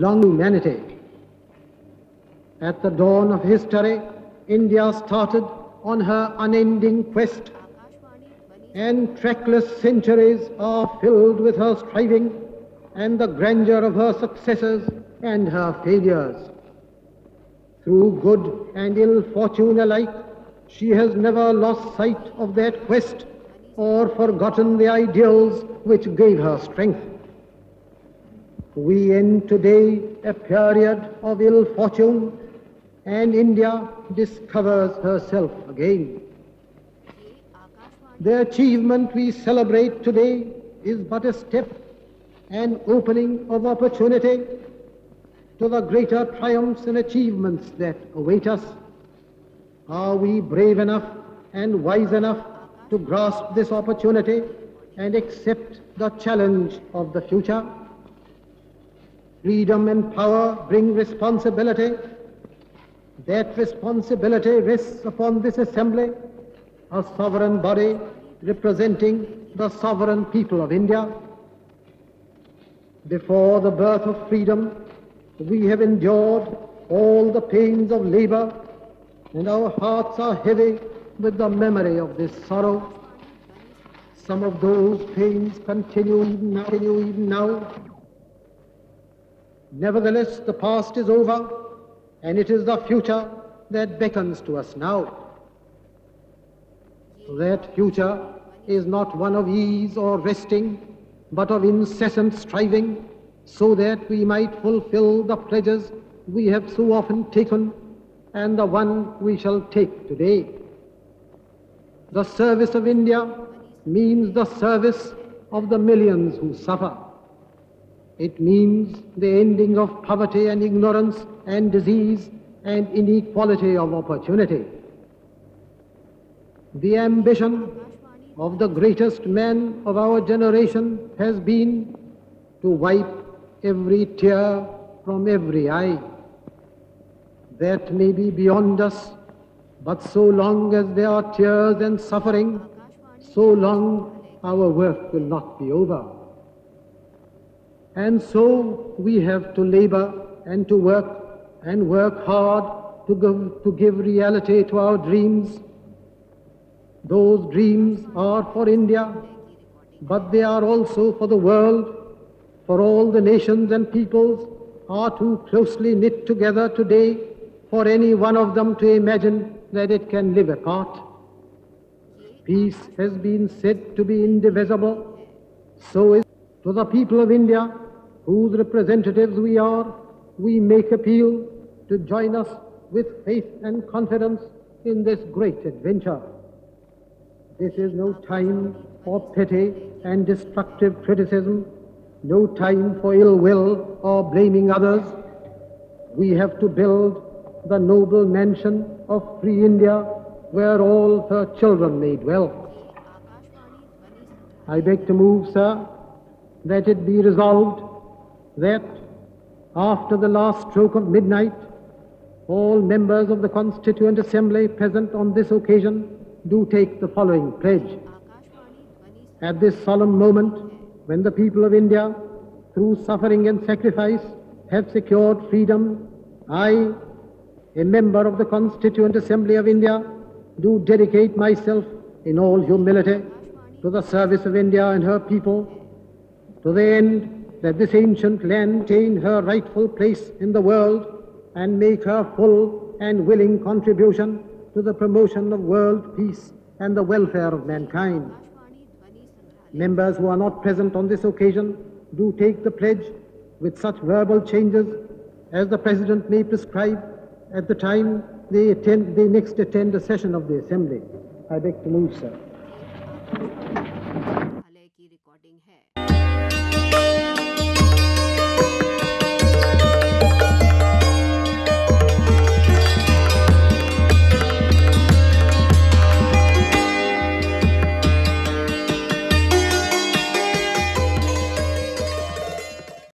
long humanity. At the dawn of history, India started on her unending quest, and trackless centuries are filled with her striving and the grandeur of her successes and her failures. Through good and ill fortune alike, she has never lost sight of that quest or forgotten the ideals which gave her strength. We end today a period of ill fortune and India discovers herself again. The achievement we celebrate today is but a step, an opening of opportunity to the greater triumphs and achievements that await us. Are we brave enough and wise enough to grasp this opportunity and accept the challenge of the future? Freedom and power bring responsibility. That responsibility rests upon this assembly, a sovereign body representing the sovereign people of India. Before the birth of freedom, we have endured all the pains of labor, and our hearts are heavy with the memory of this sorrow. Some of those pains continue even now. Nevertheless, the past is over, and it is the future that beckons to us now. That future is not one of ease or resting, but of incessant striving, so that we might fulfill the pledges we have so often taken and the one we shall take today. The service of India means the service of the millions who suffer. It means the ending of poverty and ignorance and disease and inequality of opportunity. The ambition of the greatest man of our generation has been to wipe every tear from every eye. That may be beyond us, but so long as there are tears and suffering, so long our work will not be over. And so we have to labor and to work and work hard to give, to give reality to our dreams. Those dreams are for India, but they are also for the world, for all the nations and peoples are too closely knit together today for any one of them to imagine that it can live apart. Peace has been said to be indivisible, so is to the people of India, whose representatives we are, we make appeal to join us with faith and confidence in this great adventure. This is no time for petty and destructive criticism, no time for ill will or blaming others. We have to build the noble mansion of free India where all her children may dwell. I beg to move, sir, that it be resolved that after the last stroke of midnight, all members of the Constituent Assembly present on this occasion do take the following pledge. At this solemn moment, when the people of India, through suffering and sacrifice, have secured freedom, I, a member of the Constituent Assembly of India, do dedicate myself in all humility to the service of India and her people, to the end that this ancient land gain her rightful place in the world and make her full and willing contribution to the promotion of world peace and the welfare of mankind. Members who are not present on this occasion do take the pledge with such verbal changes as the President may prescribe at the time they, attend, they next attend a session of the Assembly. I beg to move, sir. Thank you.